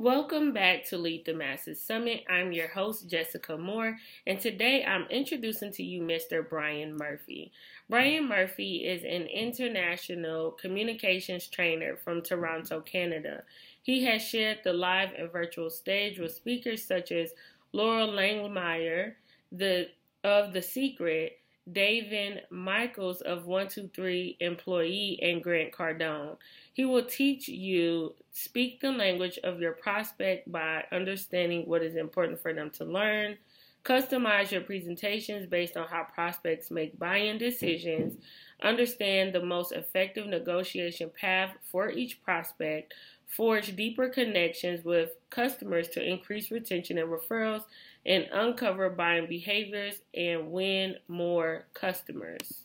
Welcome back to Lead the Masses Summit. I'm your host, Jessica Moore, and today I'm introducing to you Mr. Bryan Murphy. Bryan Murphy is an international communications trainer from Toronto, Canada. He has shared the live and virtual stage with speakers such as Loral Langemeier, the of The Secret, Daven Michaels of 123 Employee, and Grant Cardone. He will teach you speak the language of your prospect by understanding what is important for them to learn. Customize your presentations based on how prospects make buy-in decisions. Understand the most effective negotiation path for each prospect. Forge deeper connections with customers to increase retention and referrals and uncover buying behaviors and win more customers.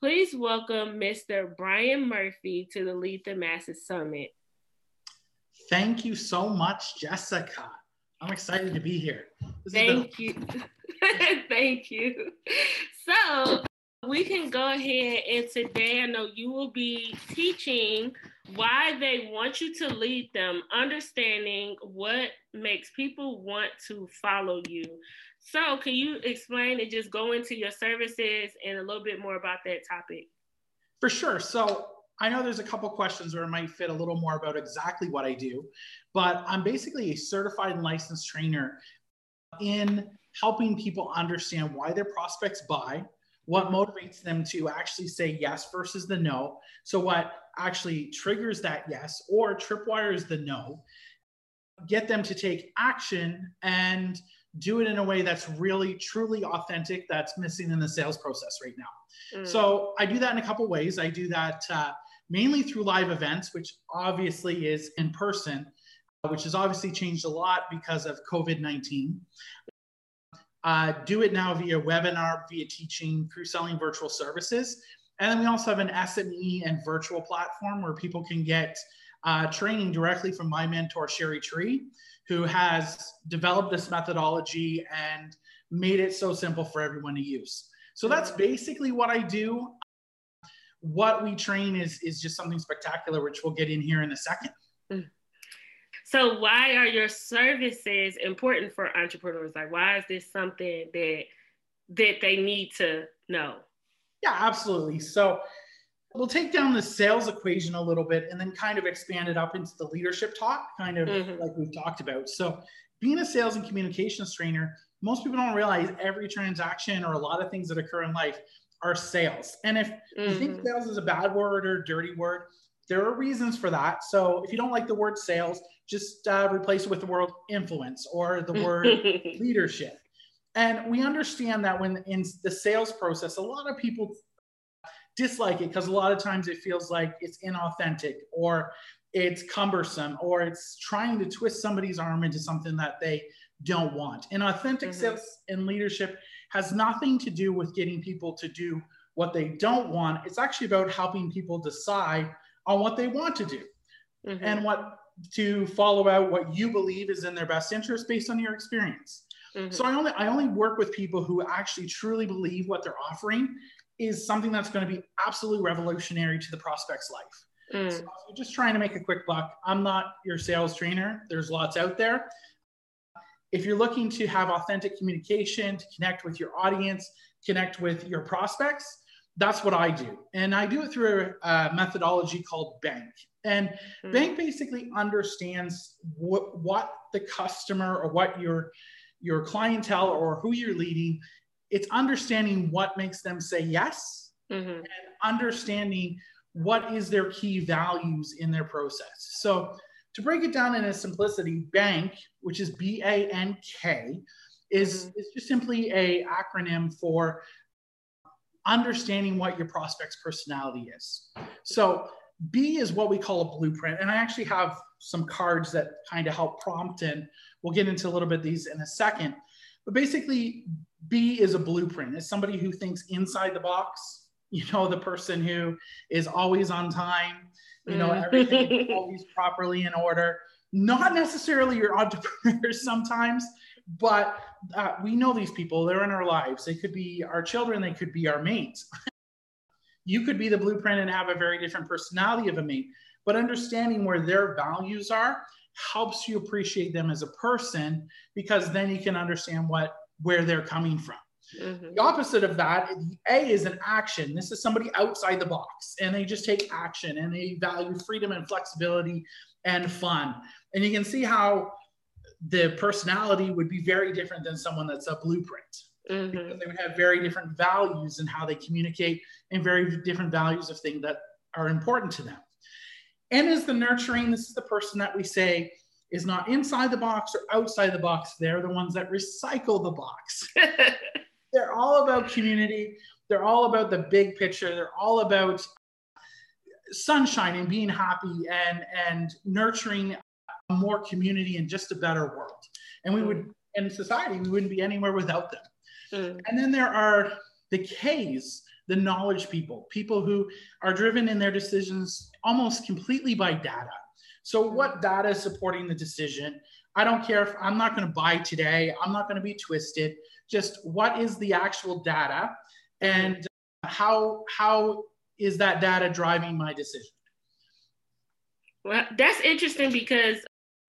Please welcome Mr. Bryan Murphy to the Lead the Masses Summit. Thank you so much, Jessica. I'm excited to be here. This Thank you. Thank you. So, we can go ahead and today I know you will be teaching why they want you to lead them, understanding what makes people want to follow you. So, can you explain and just go into your services and a little bit more about that topic? For sure. So, I know there's a couple questions where it might fit a little more about exactly what I do, but I'm basically a certified and licensed trainer in helping people understand why their prospects buy, what motivates them to actually say yes versus the no. So, what actually triggers that yes or tripwires the no, get them to take action and do it in a way that's really truly authentic that's missing in the sales process right now. Mm. so i do that in a couple ways. I do that uh, mainly through live events which obviously is in person uh, which has obviously changed a lot because of covid-19 uh, do it now via webinar via teaching through selling virtual services and then we also have an sme and virtual platform where people can get uh, training directly from my mentor Cheri Tree who has developed this methodology and made it so simple for everyone to use. So that's basically what I do. What we train is is just something spectacular, which we'll get in here in a second. So why are your services important for entrepreneurs? Like why is this something that that they need to know? Yeah, absolutely. So We'll take down the sales equation a little bit and then kind of expand it up into the leadership talk, kind of mm-hmm. like we've talked about. So, being a sales and communications trainer, most people don't realize every transaction or a lot of things that occur in life are sales. And if mm-hmm. you think mm-hmm. sales is a bad word or dirty word, there are reasons for that. So, if you don't like the word sales, just uh, replace it with the word influence or the word leadership. And we understand that when in the sales process, a lot of people dislike it because a lot of times it feels like it's inauthentic or it's cumbersome or it's trying to twist somebody's arm into something that they don't want. And authentic mm-hmm. sales and leadership has nothing to do with getting people to do what they don't want. It's actually about helping people decide on what they want to do mm-hmm. and what to follow out what you believe is in their best interest based on your experience. Mm-hmm. So I only I only work with people who actually truly believe what they're offering is something that's going to be absolutely revolutionary to the prospect's life. Mm. So if you're just trying to make a quick buck, I'm not your sales trainer. There's lots out there. If you're looking to have authentic communication, to connect with your audience, connect with your prospects, that's what I do. And I do it through a methodology called Bank. And mm. Bank basically understands what, what the customer or what your your clientele or who you're leading it's understanding what makes them say yes mm-hmm. and understanding what is their key values in their process. So to break it down in a simplicity, bank, which is B-A-N-K, is, mm-hmm. is just simply a acronym for understanding what your prospect's personality is. So B is what we call a blueprint. And I actually have some cards that kind of help prompt and we'll get into a little bit these in a second. But basically, B is a blueprint. It's somebody who thinks inside the box. You know, the person who is always on time. You know, mm. everything always properly in order. Not necessarily your entrepreneurs sometimes, but uh, we know these people. They're in our lives. They could be our children. They could be our mates. you could be the blueprint and have a very different personality of a mate. But understanding where their values are helps you appreciate them as a person because then you can understand what where they're coming from. Mm-hmm. The opposite of that, the A is an action. This is somebody outside the box and they just take action and they value freedom and flexibility and fun. And you can see how the personality would be very different than someone that's a blueprint. Mm-hmm. Because they would have very different values in how they communicate and very different values of things that are important to them. And is the nurturing, this is the person that we say is not inside the box or outside the box. They're the ones that recycle the box. They're all about community. They're all about the big picture. They're all about sunshine and being happy and and nurturing more community and just a better world. And we would in society we wouldn't be anywhere without them. Mm. And then there are the K's, the knowledge people, people who are driven in their decisions almost completely by data. So what data is supporting the decision? I don't care if I'm not going to buy today. I'm not going to be twisted. Just what is the actual data and how how is that data driving my decision? Well, that's interesting because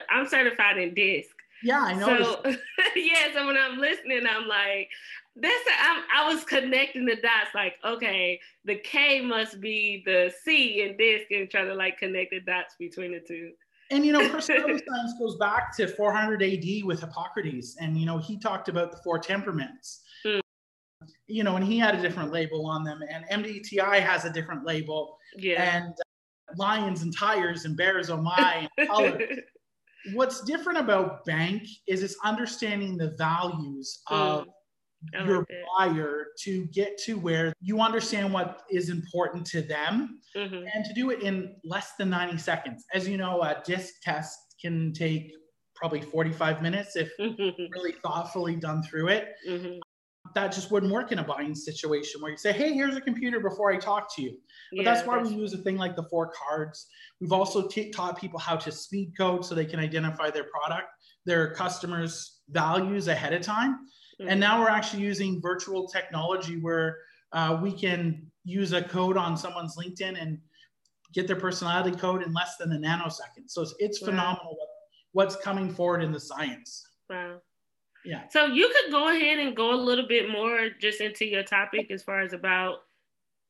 I'm certified in DISC. Yeah, I know. So yeah, so when I'm listening, I'm like, that's I'm, I was connecting the dots. Like, okay, the K must be the C in this and trying to like connect the dots between the two. And you know, personality science goes back to 400 AD with Hippocrates, and you know, he talked about the four temperaments. Mm. You know, and he had a different label on them, and MBTI has a different label. Yeah. And uh, lions and tigers and bears oh my and. What's different about bank is it's understanding the values mm. of your buyer to get to where you understand what is important to them mm-hmm. and to do it in less than 90 seconds. As you know, a disc test can take probably 45 minutes if really thoughtfully done through it. Mm-hmm. That just wouldn't work in a buying situation where you say, hey, here's a computer before I talk to you. But yeah, that's why we use a thing like the four cards. We've also t- taught people how to speed code so they can identify their product, their customers' values ahead of time. Mm-hmm. And now we're actually using virtual technology where uh, we can use a code on someone's LinkedIn and get their personality code in less than a nanosecond. So it's, wow. phenomenal what, what's coming forward in the science. Wow. Yeah. So you could go ahead and go a little bit more just into your topic as far as about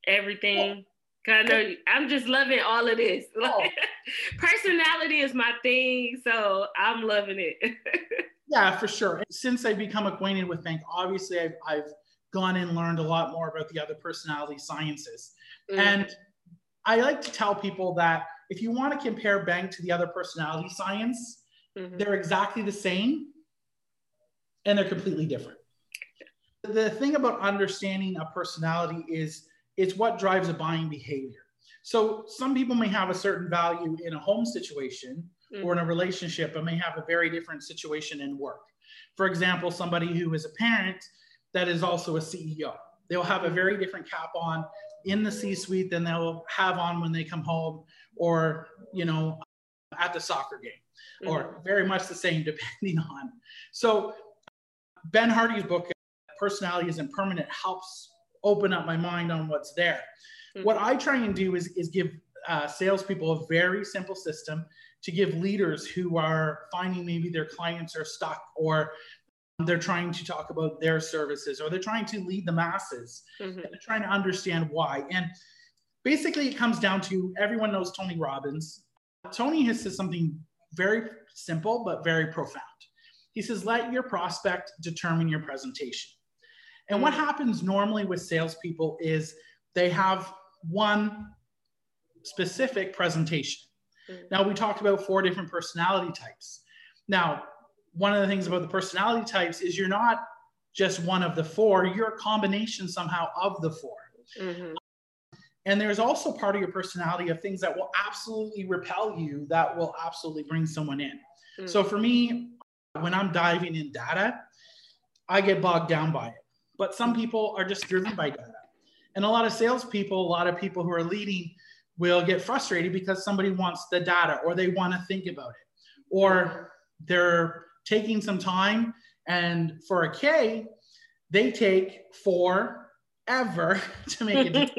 everything. Cause I I'm just loving all of this. Like, personality is my thing, so I'm loving it. Yeah, for sure. Since I've become acquainted with Bank, obviously I've, I've gone and learned a lot more about the other personality sciences. Mm-hmm. And I like to tell people that if you want to compare Bank to the other personality science, mm-hmm. they're exactly the same and they're completely different. The thing about understanding a personality is it's what drives a buying behavior. So some people may have a certain value in a home situation mm-hmm. or in a relationship, but may have a very different situation in work. For example, somebody who is a parent that is also a CEO. They'll have a mm-hmm. very different cap on in the C-suite than they'll have on when they come home or, you know, at the soccer game, mm-hmm. or very much the same depending on. So Ben Hardy's book, Personality Isn't Permanent helps open up my mind on what's there. Mm-hmm. What I try and do is, is give uh, salespeople a very simple system to give leaders who are finding maybe their clients are stuck or they're trying to talk about their services or they're trying to lead the masses mm-hmm. they're trying to understand why. And basically, it comes down to everyone knows Tony Robbins. Tony has said something very simple but very profound. He says, let your prospect determine your presentation. And mm-hmm. what happens normally with salespeople is they have one specific presentation. Mm-hmm. Now, we talked about four different personality types. Now, one of the things about the personality types is you're not just one of the four, you're a combination somehow of the 4 mm-hmm. And there's also part of your personality of things that will absolutely repel you, that will absolutely bring someone in. Mm-hmm. So for me, when I'm diving in data, I get bogged down by it. But some people are just driven by data. And a lot of salespeople, a lot of people who are leading will get frustrated because somebody wants the data or they want to think about it or they're taking some time and for a K, they take forever to make it.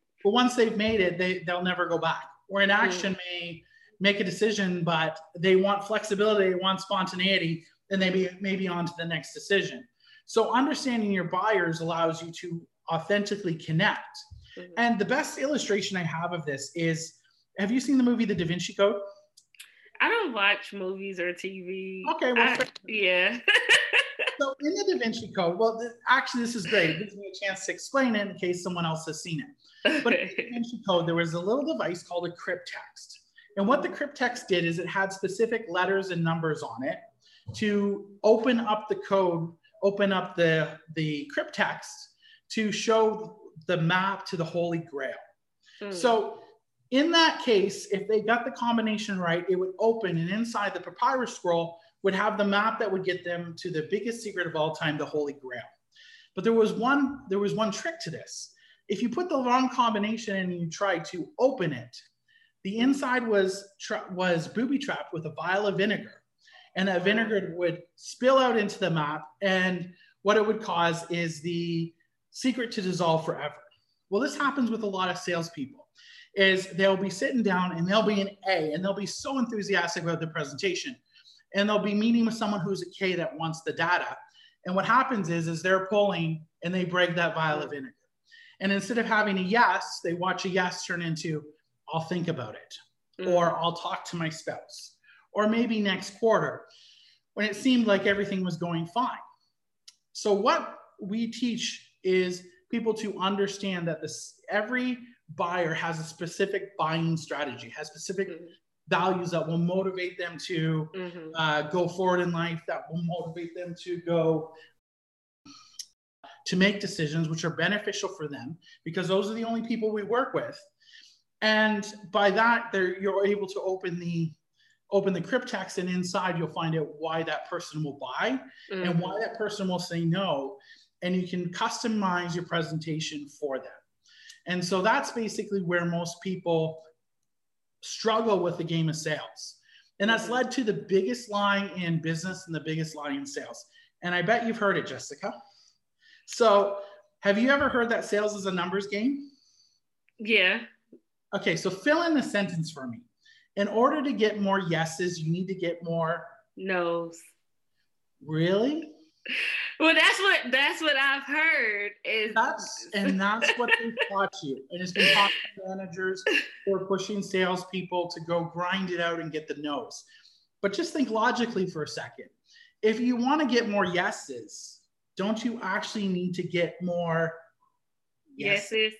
but once they've made it, they, they'll never go back. or an action mm. may make a decision, but they want flexibility, they want spontaneity, then they may, may be on to the next decision. So understanding your buyers allows you to authentically connect. Mm-hmm. And the best illustration I have of this is have you seen the movie The Da Vinci Code? I don't watch movies or TV. Okay, well, I, yeah. so in the Da Vinci Code, well, th- actually, this is great. It gives me a chance to explain it in case someone else has seen it. But in the Da Vinci Code, there was a little device called a cryptex. And what the cryptex did is it had specific letters and numbers on it to open up the code, open up the, the cryptex to show the map to the Holy Grail. Mm. So in that case, if they got the combination right, it would open, and inside the papyrus scroll would have the map that would get them to the biggest secret of all time, the Holy Grail. But there was one, there was one trick to this. If you put the wrong combination and you try to open it, the inside was tra- was booby trapped with a vial of vinegar, and that vinegar would spill out into the map. And what it would cause is the secret to dissolve forever. Well, this happens with a lot of salespeople is they'll be sitting down and they'll be an A and they'll be so enthusiastic about the presentation. And they'll be meeting with someone who's a K that wants the data. And what happens is, is they're pulling and they break that vial of vinegar. And instead of having a yes, they watch a yes turn into, I'll think about it, mm-hmm. or I'll talk to my spouse, or maybe next quarter when it seemed like everything was going fine. So, what we teach is people to understand that this every buyer has a specific buying strategy, has specific mm-hmm. values that will motivate them to mm-hmm. uh, go forward in life, that will motivate them to go to make decisions which are beneficial for them, because those are the only people we work with. And by that, you're able to open the open the cryptex and inside you'll find out why that person will buy mm-hmm. and why that person will say no and you can customize your presentation for them and so that's basically where most people struggle with the game of sales. And that's led to the biggest lie in business and the biggest lie in sales. And I bet you've heard it, Jessica. So, have you ever heard that sales is a numbers game? Yeah. Okay, so fill in the sentence for me. In order to get more yeses, you need to get more no's. Really? well, that's what that's what I've heard. Is that's and that's what they taught you, and it's been taught to managers who are pushing salespeople to go grind it out and get the no's. But just think logically for a second. If you want to get more yeses, don't you actually need to get more yeses? yeses.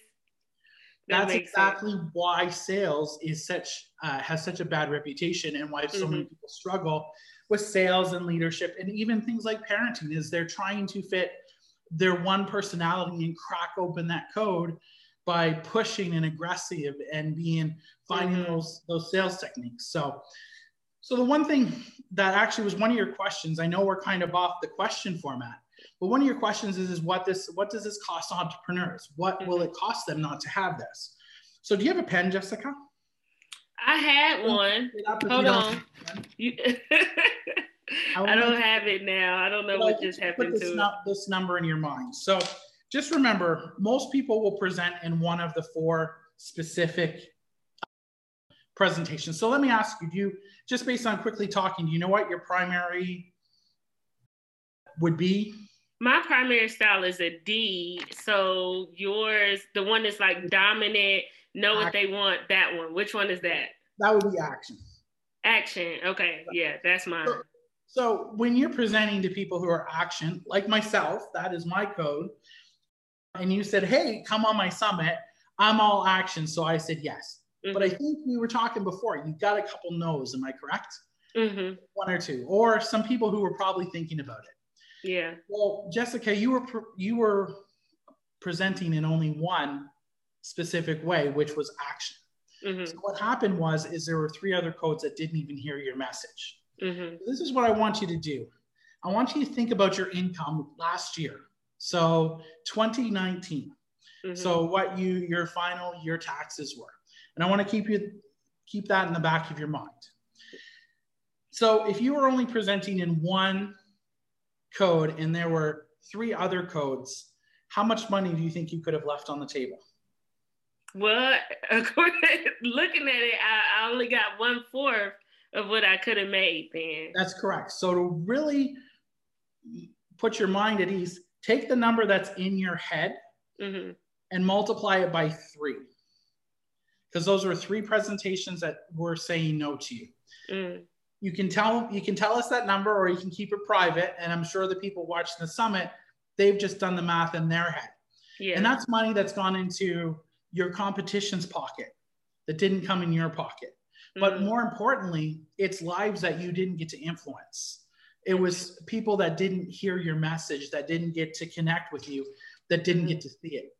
That That's exactly sense. why sales is such uh, has such a bad reputation and why so mm-hmm. many people struggle with sales and leadership and even things like parenting is they're trying to fit their one personality and crack open that code by pushing and aggressive and being finding mm-hmm. those those sales techniques so so the one thing that actually was one of your questions i know we're kind of off the question format but one of your questions is, is what this what does this cost entrepreneurs what mm-hmm. will it cost them not to have this so do you have a pen jessica I had one. Hold on. You, I, don't have it now. I don't know what just happened put this, to no, this number in your mind. So just remember, most people will present in one of the four specific presentations. So let me ask you, do you, just based on quickly talking, do you know what your primary would be? My primary style is a D. So yours, the one that's like dominant, know what they want. That one. Which one is that? That would be action. Action. Okay. Yeah, that's mine. So, so when you're presenting to people who are action, like myself, that is my code. And you said, "Hey, come on my summit." I'm all action, so I said yes. Mm-hmm. But I think we were talking before. You got a couple no's. Am I correct? Mm-hmm. One or two, or some people who were probably thinking about it. Yeah. Well, Jessica, you were you were presenting in only one specific way, which was action. Mm-hmm. So what happened was is there were three other codes that didn't even hear your message. Mm-hmm. This is what I want you to do. I want you to think about your income last year. So 2019. Mm-hmm. So what you your final year taxes were. And I want to keep you keep that in the back of your mind. So if you were only presenting in one code and there were three other codes, how much money do you think you could have left on the table? Well, looking at it, I, I only got one fourth of what I could have made then. That's correct. So to really put your mind at ease, take the number that's in your head mm-hmm. and multiply it by three. Because those were three presentations that were saying no to you. Mm. You can tell you can tell us that number or you can keep it private. And I'm sure the people watching the summit, they've just done the math in their head. Yeah. And that's money that's gone into your competition's pocket that didn't come in your pocket. Mm-hmm. But more importantly, it's lives that you didn't get to influence. It was people that didn't hear your message, that didn't get to connect with you, that didn't mm-hmm. get to see it.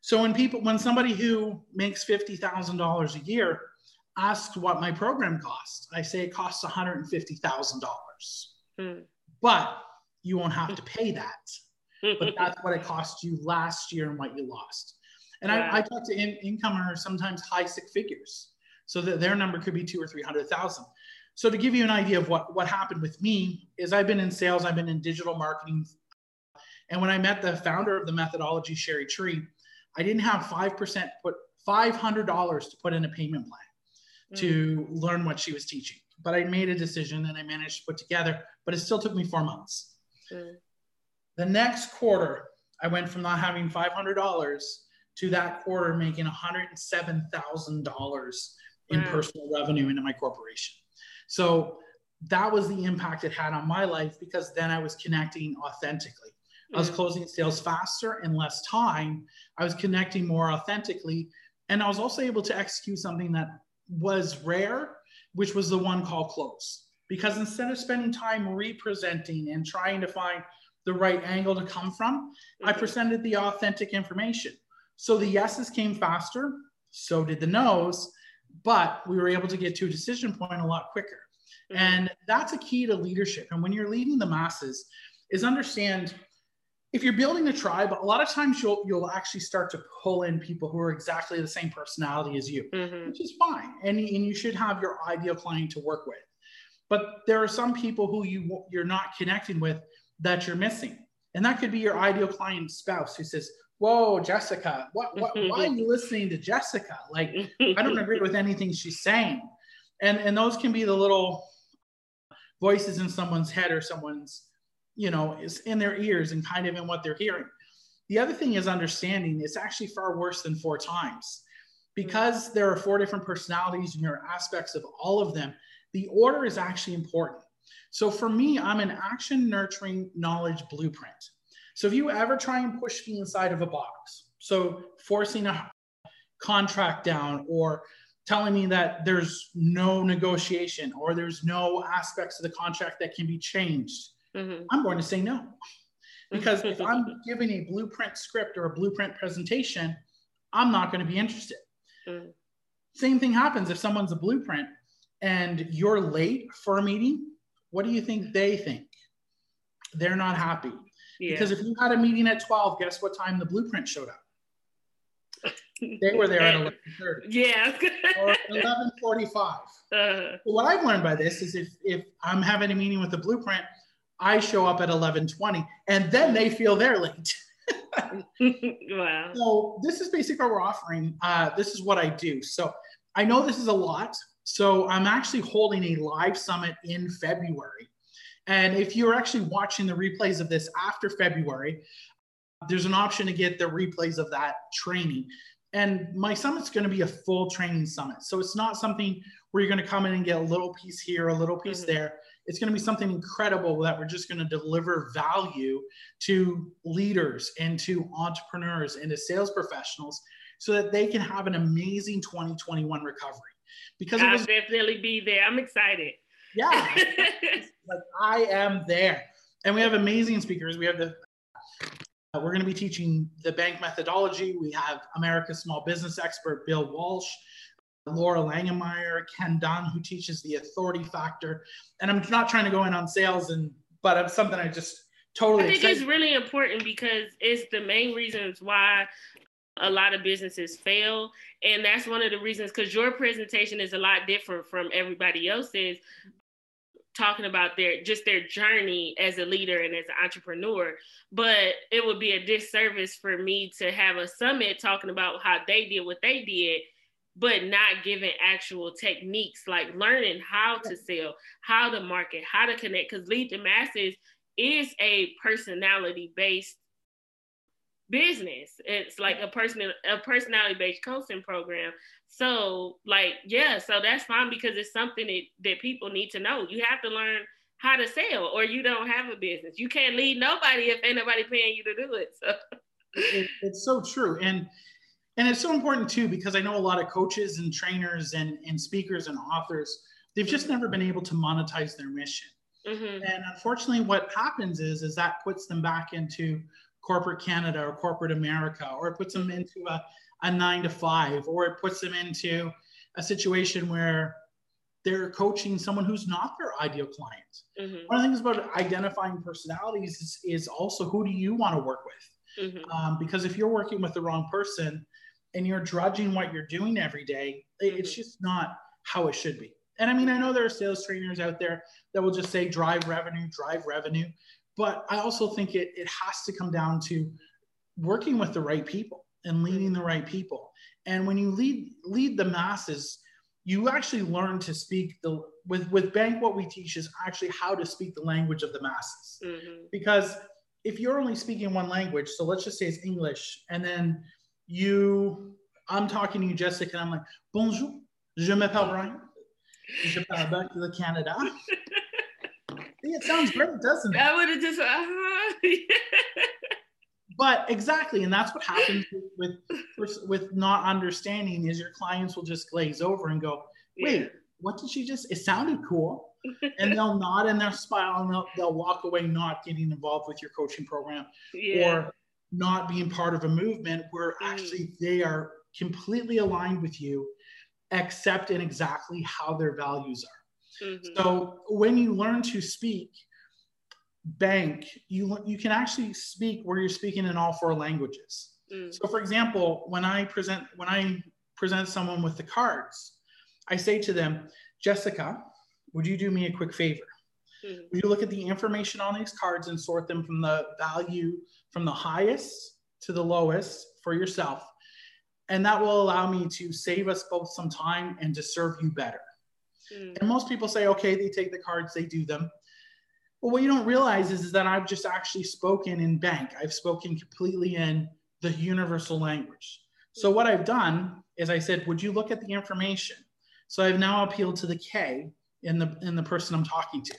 So when people, when somebody who makes fifty thousand dollars a year asks what my program costs, I say it costs one hundred and fifty thousand dollars. Mm. But you won't have to pay that. but that's what it cost you last year and what you lost. And I, I, talk to in, incomers sometimes high six figures, so that their number could be two or three hundred thousand. So to give you an idea of what what happened with me is I've been in sales, I've been in digital marketing, and when I met the founder of the methodology, Cheri Tree, I didn't have five percent put five hundred dollars to put in a payment plan mm. to learn what she was teaching. But I made a decision and I managed to put together, but it still took me four months. Mm. The next quarter, I went from not having five hundred dollars to that quarter making $107,000 in wow. personal revenue into my corporation. So that was the impact it had on my life because then I was connecting authentically. I was mm. closing sales faster in less time. I was connecting more authentically. And I was also able to execute something that was rare, which was the one call close. Because instead of spending time representing and trying to find the right angle to come from, mm-hmm. I presented the authentic information. So the yeses came faster, so did the nos, but we were able to get to a decision point a lot quicker. Mm-hmm. And that's a key to leadership. And when you're leading the masses, is understand if you're building a tribe, a lot of times you'll you'll actually start to pull in people who are exactly the same personality as you, mm-hmm. which is fine. And, and you should have your ideal client to work with. But there are some people who you you're not connecting with that you're missing. And that could be your ideal client spouse who says, whoa, Jessica, what, what, why are you listening to Jessica? Like, I don't agree with anything she's saying. And, and those can be the little voices in someone's head or someone's, you know, is in their ears and kind of in what they're hearing. The other thing is understanding it's actually far worse than four times because mm. there are four different personalities and there are aspects of all of them. The order is actually important. So for me, I'm an action nurturing knowledge blueprint. So if you ever try and push me inside of a box, so forcing a contract down or telling me that there's no negotiation or there's no aspects of the contract that can be changed, mm-hmm. I'm going to say no. Because if I'm giving a blueprint script or a blueprint presentation, I'm not going to be interested. Mm. Same thing happens if someone's a blueprint and you're late for a meeting. What do you think they think? They're not happy. Yeah. Because if you had a meeting at 12, guess what time the blueprint showed up? They were there at 11:30. Yeah. or 11:45. Uh, what I've learned by this is if if I'm having a meeting with the blueprint, I show up at 11:20, and then they feel they're late. wow. So this is basically what we're offering. Uh, this is what I do. So I know this is a lot. So I'm actually holding a live summit in February and if you're actually watching the replays of this after February, there's an option to get the replays of that training. And my summit's going to be a full training summit. So it's not something where you're going to come in and get a little piece here, a little piece mm-hmm. there. It's going to be something incredible that we're just going to deliver value to leaders and to entrepreneurs and to sales professionals so that they can have an amazing 2021 recovery. Because I'll was, definitely be there. I'm excited. Yeah. like I am there. And we have amazing speakers. We have the uh, we're going to be teaching the bank methodology. We have America's small business expert Bill Walsh, Loral Langemeier, Ken Dunn, who teaches the authority factor. And I'm not trying to go in on sales, and but it's something I just totally. I think excited. it's really important because it's the main reasons why a lot of businesses fail and that's one of the reasons because your presentation is a lot different from everybody else's talking about their just their journey as a leader and as an entrepreneur but it would be a disservice for me to have a summit talking about how they did what they did but not giving actual techniques like learning how to sell how to market how to connect because lead the masses is a personality based business it's like a person a personality based coaching program so like, yeah, so that's fine because it's something that, that people need to know. You have to learn how to sell or you don't have a business. You can't lead nobody if ain't nobody paying you to do it. So it, it's so true. And and it's so important too because I know a lot of coaches and trainers and, and speakers and authors, they've just never been able to monetize their mission. Mm-hmm. And unfortunately, what happens is is that puts them back into corporate Canada or corporate America, or it puts them into a, a nine to five, or it puts them into a situation where they're coaching someone who's not their ideal client. Mm-hmm. One of the things about identifying personalities is, is also who do you want to work with? Mm-hmm. Um, because if you're working with the wrong person and you're drudging what you're doing every day, mm-hmm. it's just not how it should be. And I mean, I know there are sales trainers out there that will just say drive revenue, drive revenue. But I also think it, it has to come down to working with the right people and leading the right people. And when you lead lead the masses, you actually learn to speak the with with bank what we teach is actually how to speak the language of the masses. Mm-hmm. Because if you're only speaking one language, so let's just say it's English, and then you I'm talking to you, Jessica, and I'm like, bonjour, je m'appelle Bryan. Je parle back to the Canada. it sounds great, doesn't it? I would have just, uh-huh. but exactly and that's what happens with, with with not understanding is your clients will just glaze over and go wait yeah. what did she just it sounded cool and they'll nod and they'll smile and they'll, they'll walk away not getting involved with your coaching program yeah. or not being part of a movement where mm. actually they are completely aligned with you except in exactly how their values are mm-hmm. so when you learn to speak bank, you you can actually speak where you're speaking in all four languages. Mm. So, for example, when I present when I present someone with the cards, I say to them, Jessica, would you do me a quick favor? Mm. Will you look at the information on these cards and sort them from the value from the highest to the lowest for yourself? And that will allow me to save us both some time and to serve you better. Mm. And most people say, okay, they take the cards, they do them. Well, what you don't realize is, is that I've just actually spoken in bank. I've spoken completely in the universal language. So what I've done is I said, would you look at the information? So I've now appealed to the K in the in the person I'm talking to.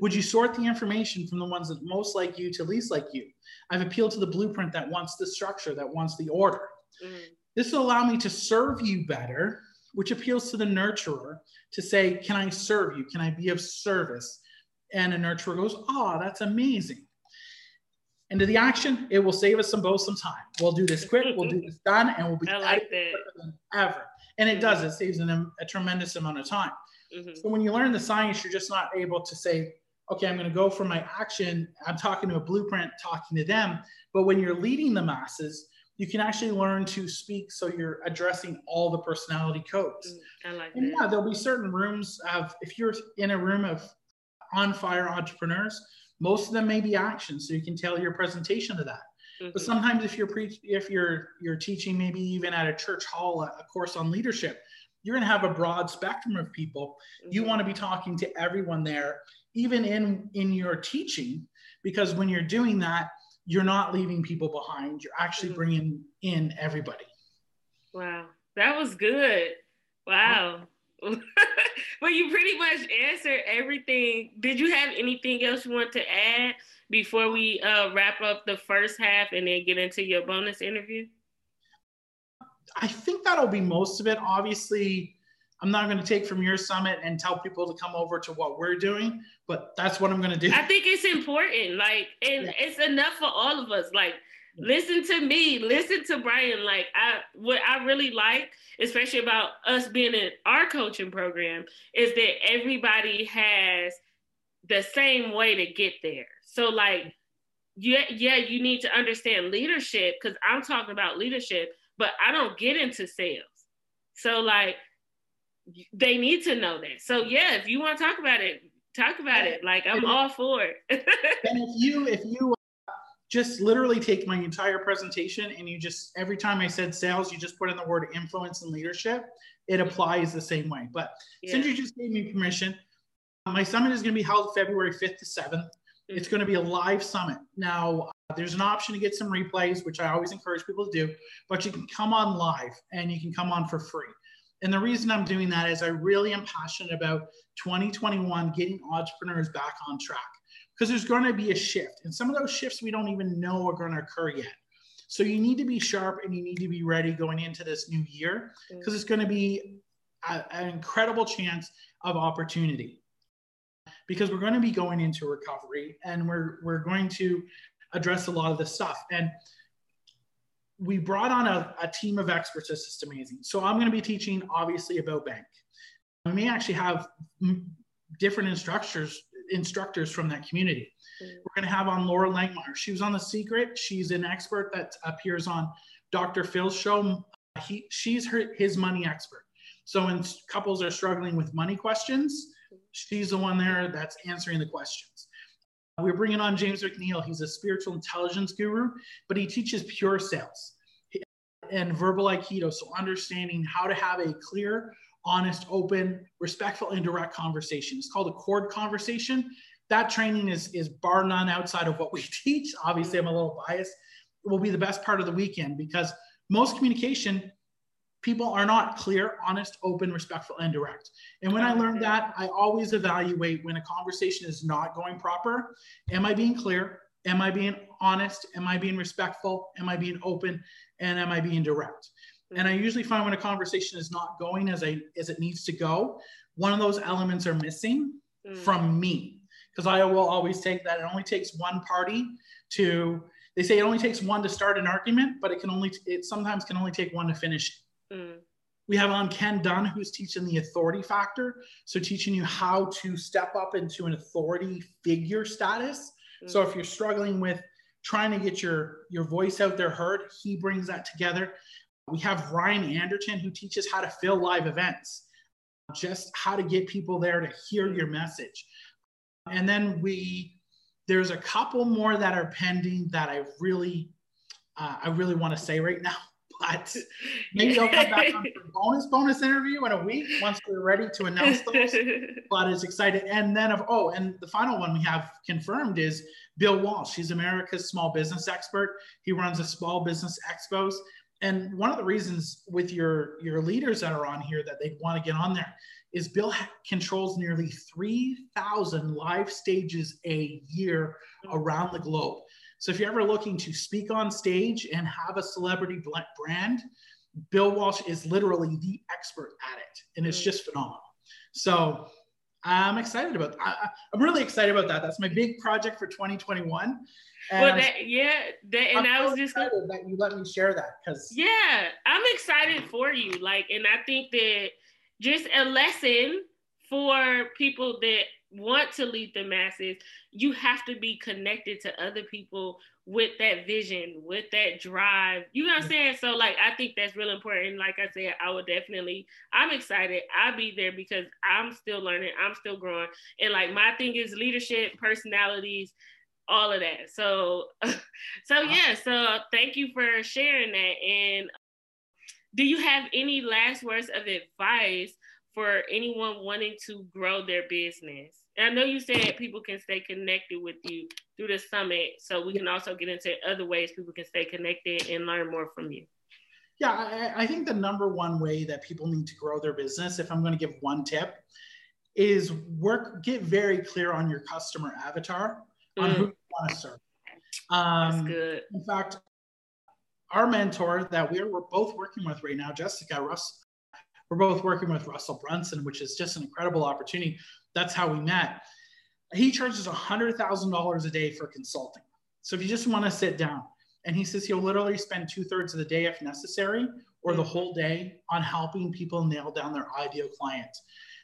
Would you sort the information from the ones that most like you to least like you? I've appealed to the blueprint that wants the structure, that wants the order. Mm-hmm. This will allow me to serve you better, which appeals to the nurturer to say, Can I serve you? Can I be of service? and a nurturer goes, oh, that's amazing. Into the action, it will save us some both some time. We'll do this quick, we'll do this done, and we'll be I like that. ever. And it mm-hmm. does, it saves them a tremendous amount of time. Mm-hmm. So when you learn the science, you're just not able to say, okay, I'm going to go for my action. I'm talking to a blueprint, talking to them. But when you're leading the masses, you can actually learn to speak so you're addressing all the personality codes. Mm, I like and that. yeah, there'll be certain rooms of if you're in a room of on fire entrepreneurs. Most of them may be action, so you can tailor your presentation to that. Mm-hmm. But sometimes if you're pre- if you're you're teaching maybe even at a church hall a, a course on leadership, you're going to have a broad spectrum of people. Mm-hmm. You want to be talking to everyone there, even in in your teaching, because when you're doing that, you're not leaving people behind. You're actually mm-hmm. bringing in everybody. Wow, that was good. Wow. well you pretty much answered everything. Did you have anything else you want to add before we uh, wrap up the first half and then get into your bonus interview? I think that'll be most of it. Obviously, I'm not going to take from your summit and tell people to come over to what we're doing, but that's what I'm going to do. I think it's important. Like, and yeah. it's enough for all of us. Like, listen to me, listen to Bryan. Like I what I really like, especially about us being in our coaching program, is that everybody has the same way to get there. So like yeah, yeah, you need to understand leadership because I'm talking about leadership, but I don't get into sales. So like they need to know that. So yeah, if you want to talk about it, Talk about it. Like I'm all for it. and if you if you uh, just literally take my entire presentation and you just every time I said sales, you just put in the word influence and leadership, it applies the same way. But yeah. since you just gave me permission, my summit is going to be held February 5th to 7th. Mm-hmm. It's going to be a live summit. Now, uh, there's an option to get some replays, which I always encourage people to do, but you can come on live and you can come on for free. And the reason I'm doing that is I really am passionate about 2021 getting entrepreneurs back on track because there's going to be a shift. And some of those shifts we don't even know are going to occur yet. So you need to be sharp and you need to be ready going into this new year mm. because it's going to be a, an incredible chance of opportunity because we're going to be going into recovery and we're we're going to address a lot of this stuff and we brought on a, a team of experts that's just amazing. So I'm going to be teaching obviously about bank. We may actually have different instructors instructors from that community. Mm. We're going to have on Loral Langemeier. She was on The Secret. She's an expert that appears on Dr. Phil's show. He, she's her, his money expert. So when couples are struggling with money questions, she's the one there that's answering the questions. We're bringing on James McNeil. He's a spiritual intelligence guru, but he teaches pure sales and verbal Aikido. So, understanding how to have a clear, honest, open, respectful, and direct conversation. It's called a cord conversation. That training is, is bar none outside of what we teach. Obviously, I'm a little biased. It will be the best part of the weekend because most communication people are not clear, honest, open, respectful, and direct. And when I learned that, I always evaluate when a conversation is not going proper. Am I being clear? Am I being honest? Am I being respectful? Am I being open? And am I being direct? And I usually find when a conversation is not going as I as it needs to go, one of those elements are missing mm. from me. Because I will always take that. It only takes one party to they say it only takes one to start an argument, but it can only it sometimes can only take one to finish Mm. We have on Ken Dunn, who's teaching the authority factor. So, teaching you how to step up into an authority figure status. Mm. So, if you're struggling with trying to get your, your voice out there heard, he brings that together. We have Ryan Anderton, who teaches how to fill live events, just how to get people there to hear your message. And then we, there's a couple more that are pending that I really, uh, I really want to say right now but maybe I'll come back on for a bonus bonus interview in a week once we're ready to announce those. but it's excited. And then of oh, and the final one we have confirmed is Bill Walsh. He's America's small business expert. He runs a small business expos. And one of the reasons with your your leaders that are on here that they want to get on there is Bill controls nearly 3,000 live stages a year around the globe. So if you're ever looking to speak on stage and have a celebrity brand, Bill Walsh is literally the expert at it, and it's mm. just phenomenal. So I'm excited about. I, am really excited about that. That's my big project for 2021. And well, that, yeah, that, and I'm I was so just excited that you let me share that because yeah, I'm excited for you. Like, and I think that just a lesson for people that want to lead the masses, you have to be connected to other people with that vision, with that drive. You know what I'm saying? So like I think that's really important. Like I said, I would definitely I'm excited. I'll be there because I'm still learning, I'm still growing. And like my thing is leadership, personalities, all of that. So so yeah, so thank you for sharing that. And um, do you have any last words of advice for anyone wanting to grow their business? And I know you said people can stay connected with you through the summit, so we can also get into other ways people can stay connected and learn more from you. Yeah, I, I think the number one way that people need to grow their business, if I'm going to give one tip, is work, get very clear on your customer avatar, on mm. who you want to serve. Um, That's good. In fact, our mentor that we're, we're both working with right now, Jessica Russ, we're both working with Russell Brunson, which is just an incredible opportunity. That's how we met. He charges $100,000 a day for consulting. So if you just want to sit down, and he says he'll literally spend two thirds of the day if necessary, or the mm. whole day on helping people nail down their ideal client.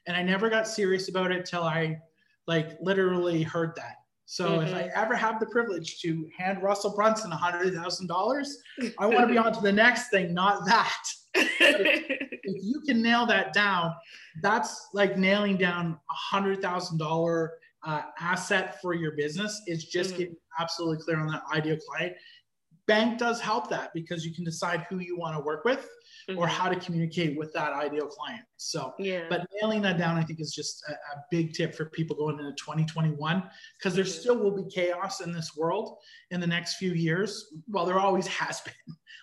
And I never got serious about it till I like literally heard that. So mm-hmm. if I mm-hmm. ever have the privilege to hand Russell Brunson $100,000, I want to be on to the next thing, not that. if, if you can nail that down, that's like nailing down a $100,000 uh, asset for your business. It's just mm-hmm. getting absolutely clear on that ideal client. Bank does help that because you can decide who you want to work with mm-hmm. or how to communicate with that ideal client. So, yeah. but nailing that down, I think, is just a, a big tip for people going into 2021 because there mm-hmm. still will be chaos in this world in the next few years. Well, there always has been.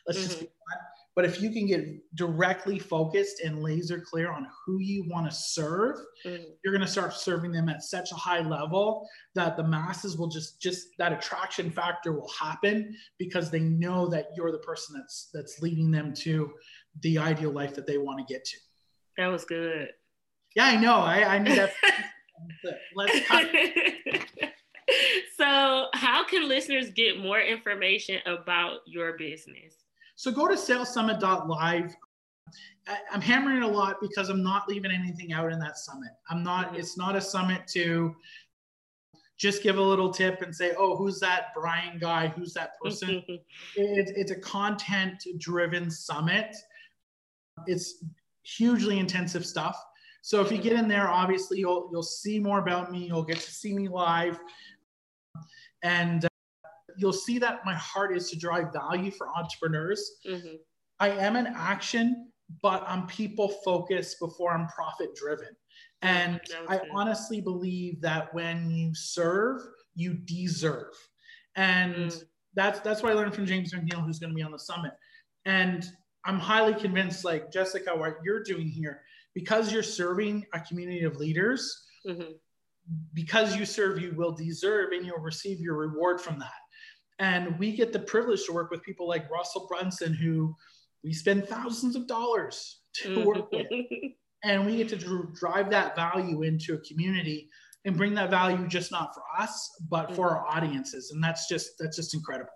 Let's mm-hmm. just be honest. But if you can get directly focused and laser clear on who you want to serve, mm-hmm. you're going to start serving them at such a high level that the masses will just just that attraction factor will happen because they know that you're the person that's that's leading them to the ideal life that they want to get to. That was good. Yeah, I know. I, I knew that. Let's so, how can listeners get more information about your business? So, go to salessummit.live. I'm hammering it a lot because I'm not leaving anything out in that summit. I'm not, mm-hmm. it's not a summit to just give a little tip and say, oh, who's that Bryan guy? Who's that person? it, it's a content driven summit it's hugely intensive stuff. So if you get in there, obviously you'll you'll see more about me. You'll get to see me live, and uh, you'll see that my heart is to drive value for entrepreneurs. Mm-hmm. I am an action, but I'm people focused before I'm profit driven. And I honestly believe that when you serve, you deserve. And mm. that's that's what I learned from James McNeil, who's going to be on the summit. And I'm highly convinced, like Jessica, what you're doing here, because you're serving a community of leaders, mm-hmm. because you serve, you will deserve and you'll receive your reward from that. And we get the privilege to work with people like Russell Brunson, who we spend thousands of dollars to mm-hmm. work with. And we get to drive that value into a community and bring that value just not for us, but for mm-hmm. our audiences. And that's just that's just incredible.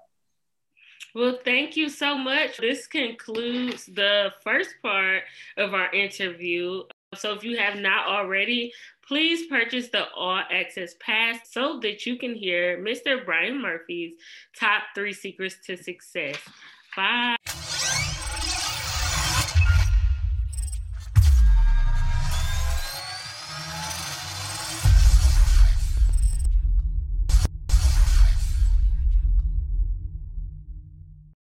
Well, thank you so much. This concludes the first part of our interview. So, if you have not already, please purchase the All Access Pass so that you can hear Mr. Bryan Murphy's top three secrets to success. Bye.